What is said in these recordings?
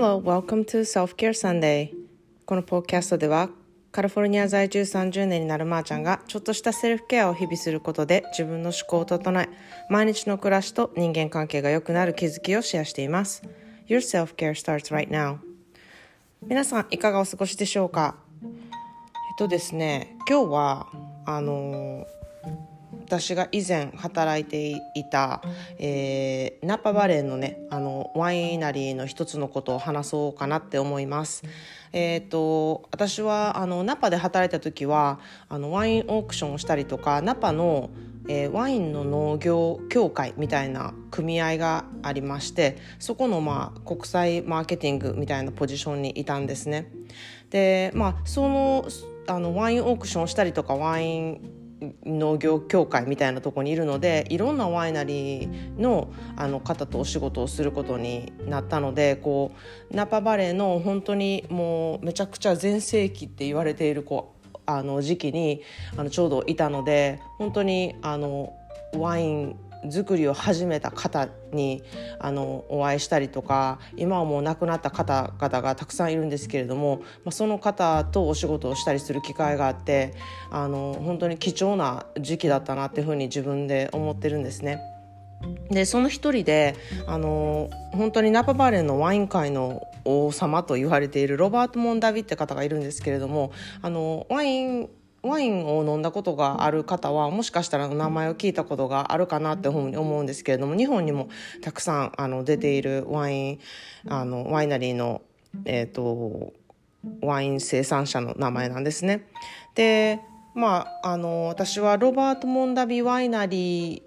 Hello, welcome to Self-Care Sunday. このポッドキャストではカリフォルニア在住30年になるまーちゃんがちょっとしたセルフケアを日々することで自分の思考を整え毎日の暮らしと人間関係が良くなる気づきをシェアしています。Your self-care starts right now. 皆さんいかがお過ごしでしょうか？えっとですね今日はあの私が以前働いていた、えー、ナパバレーのねあのワイナリーの一つのことを話そうかなって思います。えーと、私はあのナパで働いた時はあのワインオークションをしたりとかナパのえー、ワインの農業協会みたいな組合がありましてそこの、まあ、国際マーケティングみたいなポジションにいたんですね。でまあそのあのワインオークションをしたりとかワイン農業協会みたいなとこにいるのでいろんなワイナリーのあの方とお仕事をすることになったのでこうナパバレーの本当にもうめちゃくちゃ全盛期って言われているこうあの時期にあのちょうどいたので本当にあのワイン作りを始めた方にあのお会いしたりとか今はもう亡くなった方々がたくさんいるんですけれども、まあ、その方とお仕事をしたりする機会があってあの本当に貴重な時期だったなっていうふうに自分で思ってるんですね。でその一人であの本当にナパバレーのワイン界の王様と言われているロバート・モンダビって方がいるんですけれどもあのワインワインを飲んだことがある方はもしかしたら名前を聞いたことがあるかなって思うんですけれども日本にもたくさんあの出ているワインあのワイナリーの、えーと、ワイン生産者の名前なんですね。でまあ、あの私はロバート・モンダビワイナリー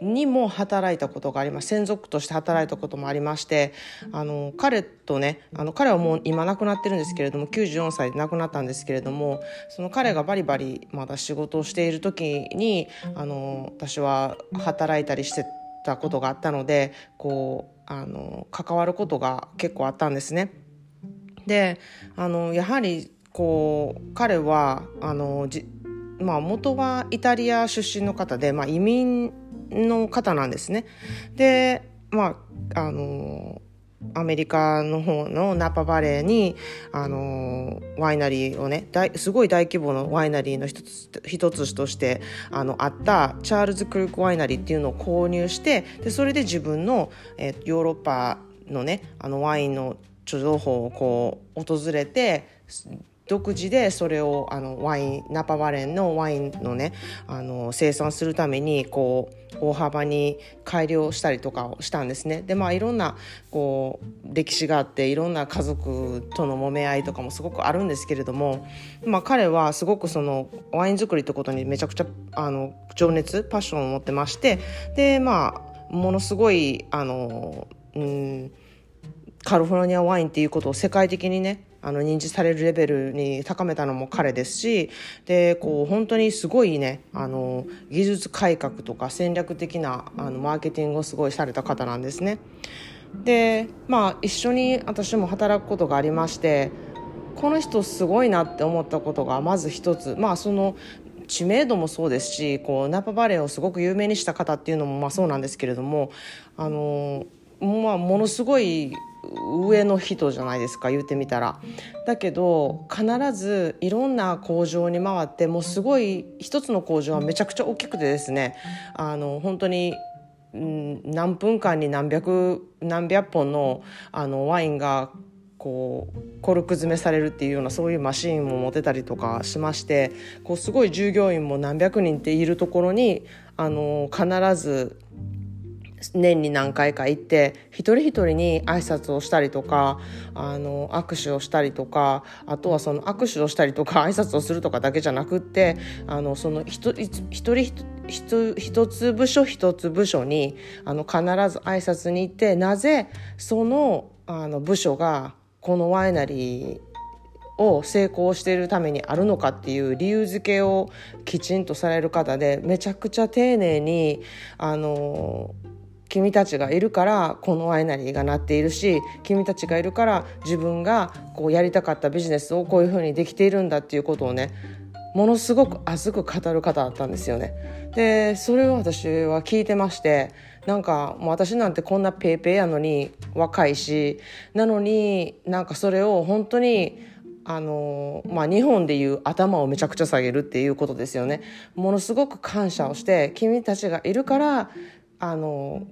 にも働いたことがあります専属として働いたこともありましてあの彼とねあの彼はもう今亡くなってるんですけれども94歳で亡くなったんですけれどもその彼がバリバリまだ仕事をしている時にあの私は働いたりしてたことがあったのでこうあの関わることが結構あったんですね。であのやはりこう彼はあのまあ、元はイタリア出身の方で、まあ、移民の方なんですね。で、まあ、あのアメリカの方のナパバレーに、あのワイナリーをねすごい大規模のワイナリーの一つ一つとしてあのあったチャールズ・クルーク・ワイナリーっていうのを購入してでそれで自分の、え、ヨーロッパのねあのワインの情報をこう訪れて独自でそれをあのワインナパバレンのワインのねあの生産するためにこう大幅に改良したりとかをしたんですね。でまあいろんなこう歴史があっていろんな家族との揉め合いとかもすごくあるんですけれども、まあ、彼はすごくそのワイン作りってことにめちゃくちゃあの情熱パッションを持ってましてでまあものすごいあのうんカリフォルニアワインっていうことを世界的にねあの認知されるレベルに高めたのも彼ですしでこう本当にすごいねあの技術改革とか戦略的なあのマーケティングをすごいされた方なんですね。でまあ一緒に私も働くことがありましてこの人すごいなって思ったことがまず一つまあその知名度もそうですしこうナパバレーをすごく有名にした方っていうのもまあそうなんですけれどもあの、まあ、ものすごい上の人じゃないですか言ってみたら。だけど必ずいろんな工場に回ってもうすごい一つの工場はめちゃくちゃ大きくてですねあの本当に何分間に何百何百本のあのワインがこうコルク詰めされるっていうようなそういうマシーンも持てたりとかしましてこうすごい従業員も何百人っているところにあの必ず年に何回か行って一人一人に挨拶をしたりとかあの握手をしたりとかあとはその握手をしたりとか挨拶をするとかだけじゃなくってあのその一人一つ部署一つ部署にあの必ず挨拶に行ってなぜそのあの部署がこのワイナリーを成功しているためにあるのかっていう理由付けをきちんとされる方でめちゃくちゃ丁寧にあの君たちがいるからこのワイナリーがなっているし君たちがいるから自分がこうやりたかったビジネスをこういうふうにできているんだっていうことをねものすごく熱く語る方だったんですよね。でそれを私は聞いてましてなんかもう私なんてこんなペーペーやのに若いしなのになんかそれを本当にあのまあ、日本でいう頭をめちゃくちゃ下げるっていうことですよね。ものすごく感謝をして君たちがいるからあの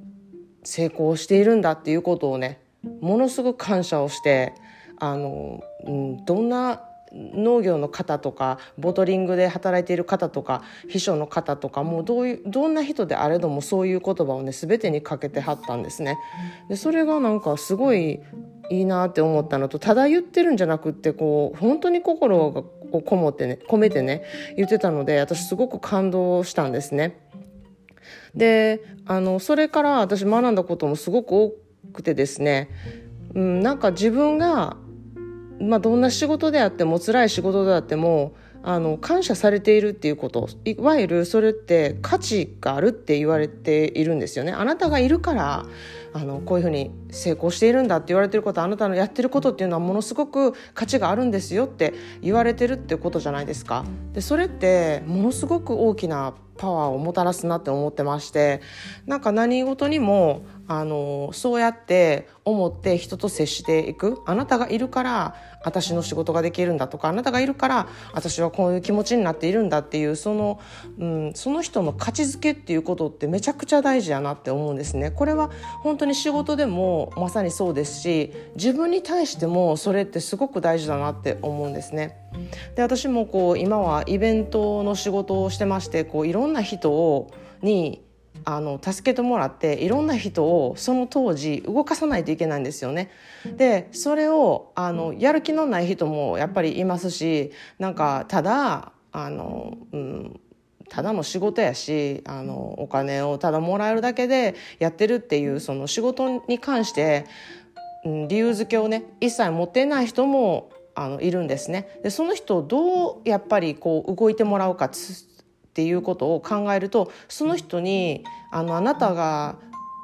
成功しているんだっていうことをねものすごく感謝をしてあの、うん、どんな農業の方とかボトリングで働いている方とか秘書の方とかもうどういうどんな人であれどもそういう言葉をね全てにかけてはったんですね。でそれがなんかすごいいいなって思ったのとただ言ってるんじゃなくってこう本当に心をこもってね込めてね言ってたので私すごく感動したんですね。であのそれから私学んだこともすごく多くてですね、うん、なんか自分がまあ、どんな仕事であっても辛い仕事であってもあの感謝されているっていうこといわゆるそれって価値があるって言われているんですよね。あなたがいるからあのこういうふうに成功しているんだって言われてることあなたのやってることっていうのはものすごく価値があるんですよって言われてるってことじゃないですか。でそれってものすごく大きなパワーをもたらすなって思ってましてなんか何事にもあのそうやって思って人と接していくあなたがいるから私の仕事ができるんだとかあなたがいるから私はこういう気持ちになっているんだっていうその,、うん、その人の価値づけっていうことってめちゃくちゃ大事やなって思うんですね。これは本当に仕事でもまさにそうですし自分に対してもそれってすごく大事だなって思うんですね。で私もこう今はイベントの仕事をしてましてこういろんな人をにあの助けてもらっていろんな人をその当時動かさないといけないんですよね。でそれをあのやる気のない人もやっぱりいますしなんかただあの、うん、ただの仕事やしあのお金をただもらえるだけでやってるっていうその仕事に関して、うん、理由付けをね一切持ってない人もあのいるんですね。でその人をどうやっぱりこう動いてもらうかっていうことを考えるとその人にあのあなたが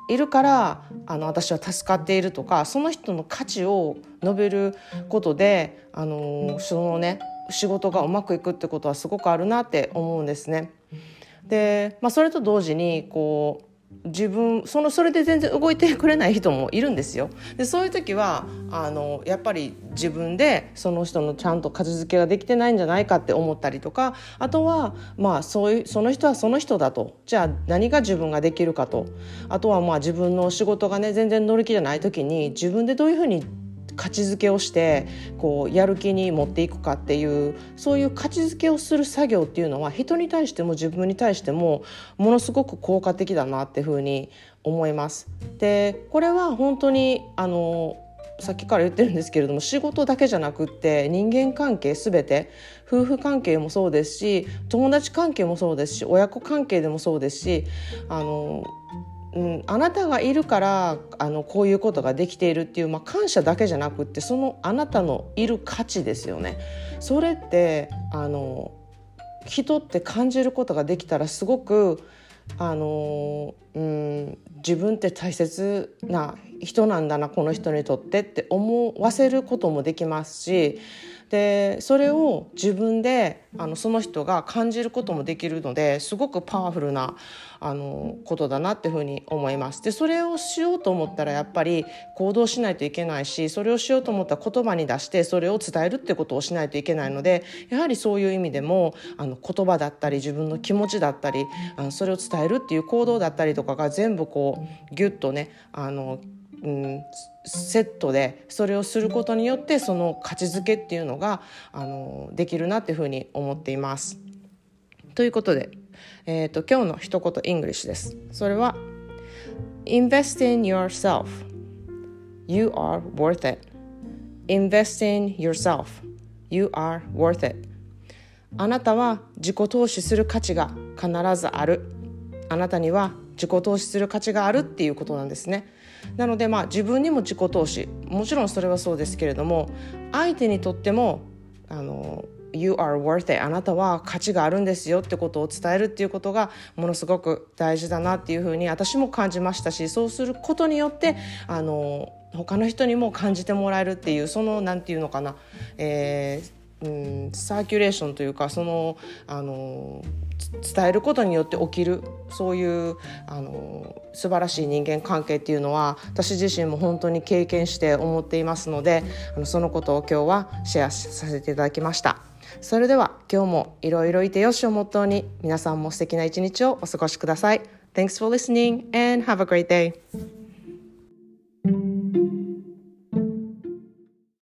いるからあの私は助かっているとかその人の価値を述べることであのそのね仕事がうまくいくってことはすごくあるなって思うんですね。で、まあ、それと同時にこう自分そのそれで全然動いてくれない人もいるんですよ。でそういう時はあのやっぱり自分でその人のちゃんと片付けができてないんじゃないかって思ったりとかあとはまあそういうその人はその人だとじゃあ何が自分ができるかとあとはまあ自分の仕事がね全然乗り気じゃない時に自分でどういうふうに価値づけをしてこうやる気に持っていくかっていうそういう価値づけをする作業っていうのは人に対しても自分に対してもものすごく効果的だなっていうふうに思います。でこれは本当にあのさっきから言ってるんですけれども仕事だけじゃなくって人間関係全て夫婦関係もそうですし友達関係もそうですし親子関係でもそうですしあのうん、あなたがいるからあのこういうことができているっていう、まあ、感謝だけじゃなくってそのあなたのいる価値ですよね。それってあの人って感じることができたらすごくあの、うん、自分って大切な人なんだなこの人にとってって思わせることもできますしでそれを自分であのその人が感じることもできるのですごくパワフルなあのことだなっていうふうに思います。でそれをしようと思ったらやっぱり行動しないといけないしそれをしようと思ったら言葉に出してそれを伝えるってことをしないといけないのでやはりそういう意味でもあの言葉だったり自分の気持ちだったりあのそれを伝えるっていう行動だったりとかが全部こうギュッとねあのうん、セットでそれをすることによってその価値づけっていうのがあのできるなっていうふうに思っています。ということで、えーと、今日の一言イングリッシュです。それは Invest in yourself. You are worth it. Invest in yourself. You are worth it. あなたは自己投資する価値が必ずある。あなたには自己投資する価値があるっていうことなんですね。なのでまあ自分にも自己投資もちろんそれはそうですけれども相手にとってもあの You are worth it あなたは価値があるんですよってことを伝えるっていうことがものすごく大事だなっていうふうに私も感じましたしそうすることによってあの他の人にも感じてもらえるっていうその何て言うのかな、えーうん、サーキュレーションというかそのあの伝えることによって起きるそういうあの素晴らしい人間関係っていうのは私自身も本当に経験して思っていますのであのそのことを今日はシェアさせていただきました。それでは今日もいろいろいてよしをモットーに皆さんも素敵な一日をお過ごしください。Thanks for listening and have a great day.